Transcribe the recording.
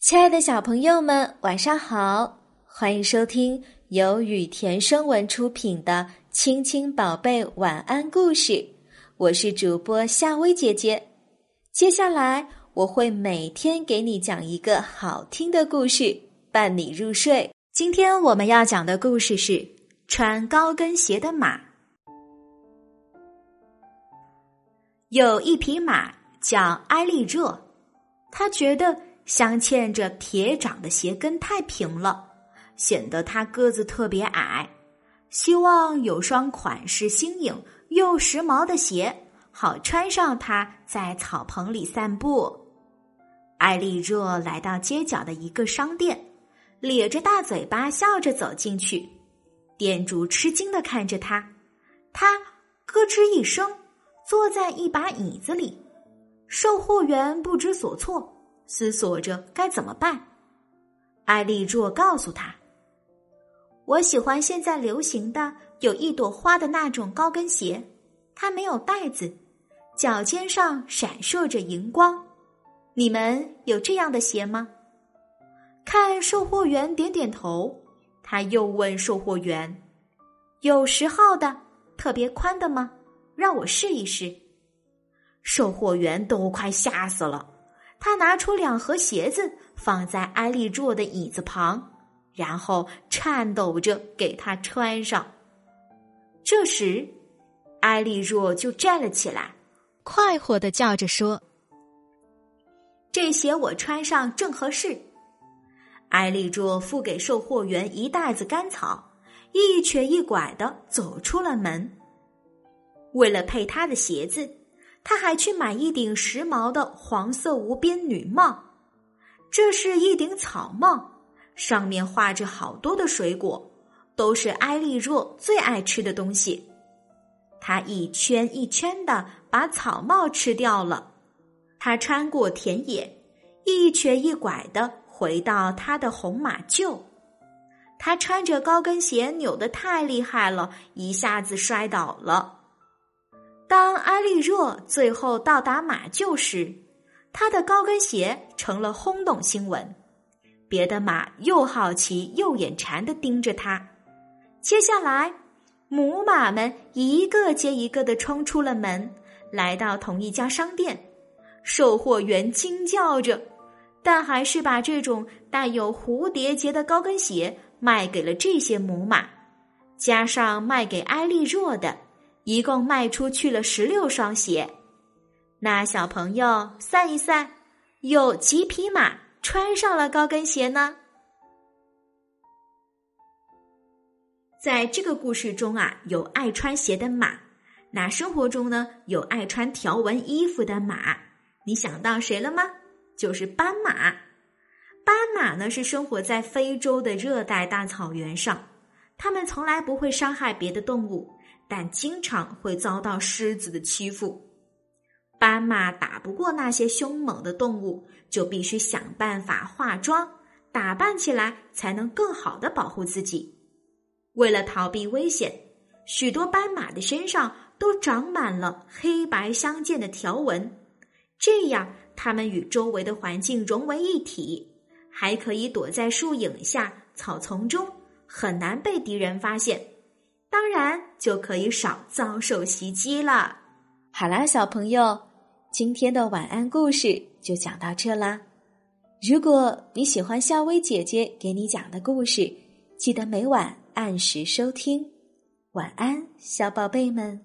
亲爱的小朋友们，晚上好！欢迎收听由雨田声文出品的《亲亲宝贝晚安故事》，我是主播夏薇姐姐。接下来我会每天给你讲一个好听的故事，伴你入睡。今天我们要讲的故事是《穿高跟鞋的马》。有一匹马叫埃利若，他觉得。镶嵌着铁掌的鞋跟太平了，显得他个子特别矮。希望有双款式新颖又时髦的鞋，好穿上它在草棚里散步。艾丽若来到街角的一个商店，咧着大嘴巴笑着走进去。店主吃惊的看着他，他咯吱一声坐在一把椅子里。售货员不知所措。思索着该怎么办，艾丽若告诉他：“我喜欢现在流行的有一朵花的那种高跟鞋，它没有带子，脚尖上闪烁着荧光。你们有这样的鞋吗？”看售货员点点头，他又问售货员：“有十号的，特别宽的吗？让我试一试。”售货员都快吓死了。他拿出两盒鞋子，放在埃利若的椅子旁，然后颤抖着给他穿上。这时，埃利若就站了起来，快活的叫着说：“这鞋我穿上正合适。”埃利若付给售货员一袋子干草，一瘸一拐的走出了门。为了配他的鞋子。他还去买一顶时髦的黄色无边女帽，这是一顶草帽，上面画着好多的水果，都是埃利若最爱吃的东西。他一圈一圈的把草帽吃掉了。他穿过田野，一瘸一拐的回到他的红马厩。他穿着高跟鞋扭得太厉害了，一下子摔倒了。当埃利若最后到达马厩时，他的高跟鞋成了轰动新闻。别的马又好奇又眼馋的盯着他。接下来，母马们一个接一个的冲出了门，来到同一家商店。售货员惊叫着，但还是把这种带有蝴蝶结的高跟鞋卖给了这些母马，加上卖给埃利若的。一共卖出去了十六双鞋，那小朋友算一算，有几匹马穿上了高跟鞋呢？在这个故事中啊，有爱穿鞋的马，那生活中呢，有爱穿条纹衣服的马，你想到谁了吗？就是斑马。斑马呢，是生活在非洲的热带大草原上，它们从来不会伤害别的动物。但经常会遭到狮子的欺负，斑马打不过那些凶猛的动物，就必须想办法化妆打扮起来，才能更好的保护自己。为了逃避危险，许多斑马的身上都长满了黑白相间的条纹，这样它们与周围的环境融为一体，还可以躲在树影下、草丛中，很难被敌人发现。当然就可以少遭受袭击了。好啦，小朋友，今天的晚安故事就讲到这啦。如果你喜欢夏薇姐姐给你讲的故事，记得每晚按时收听。晚安，小宝贝们。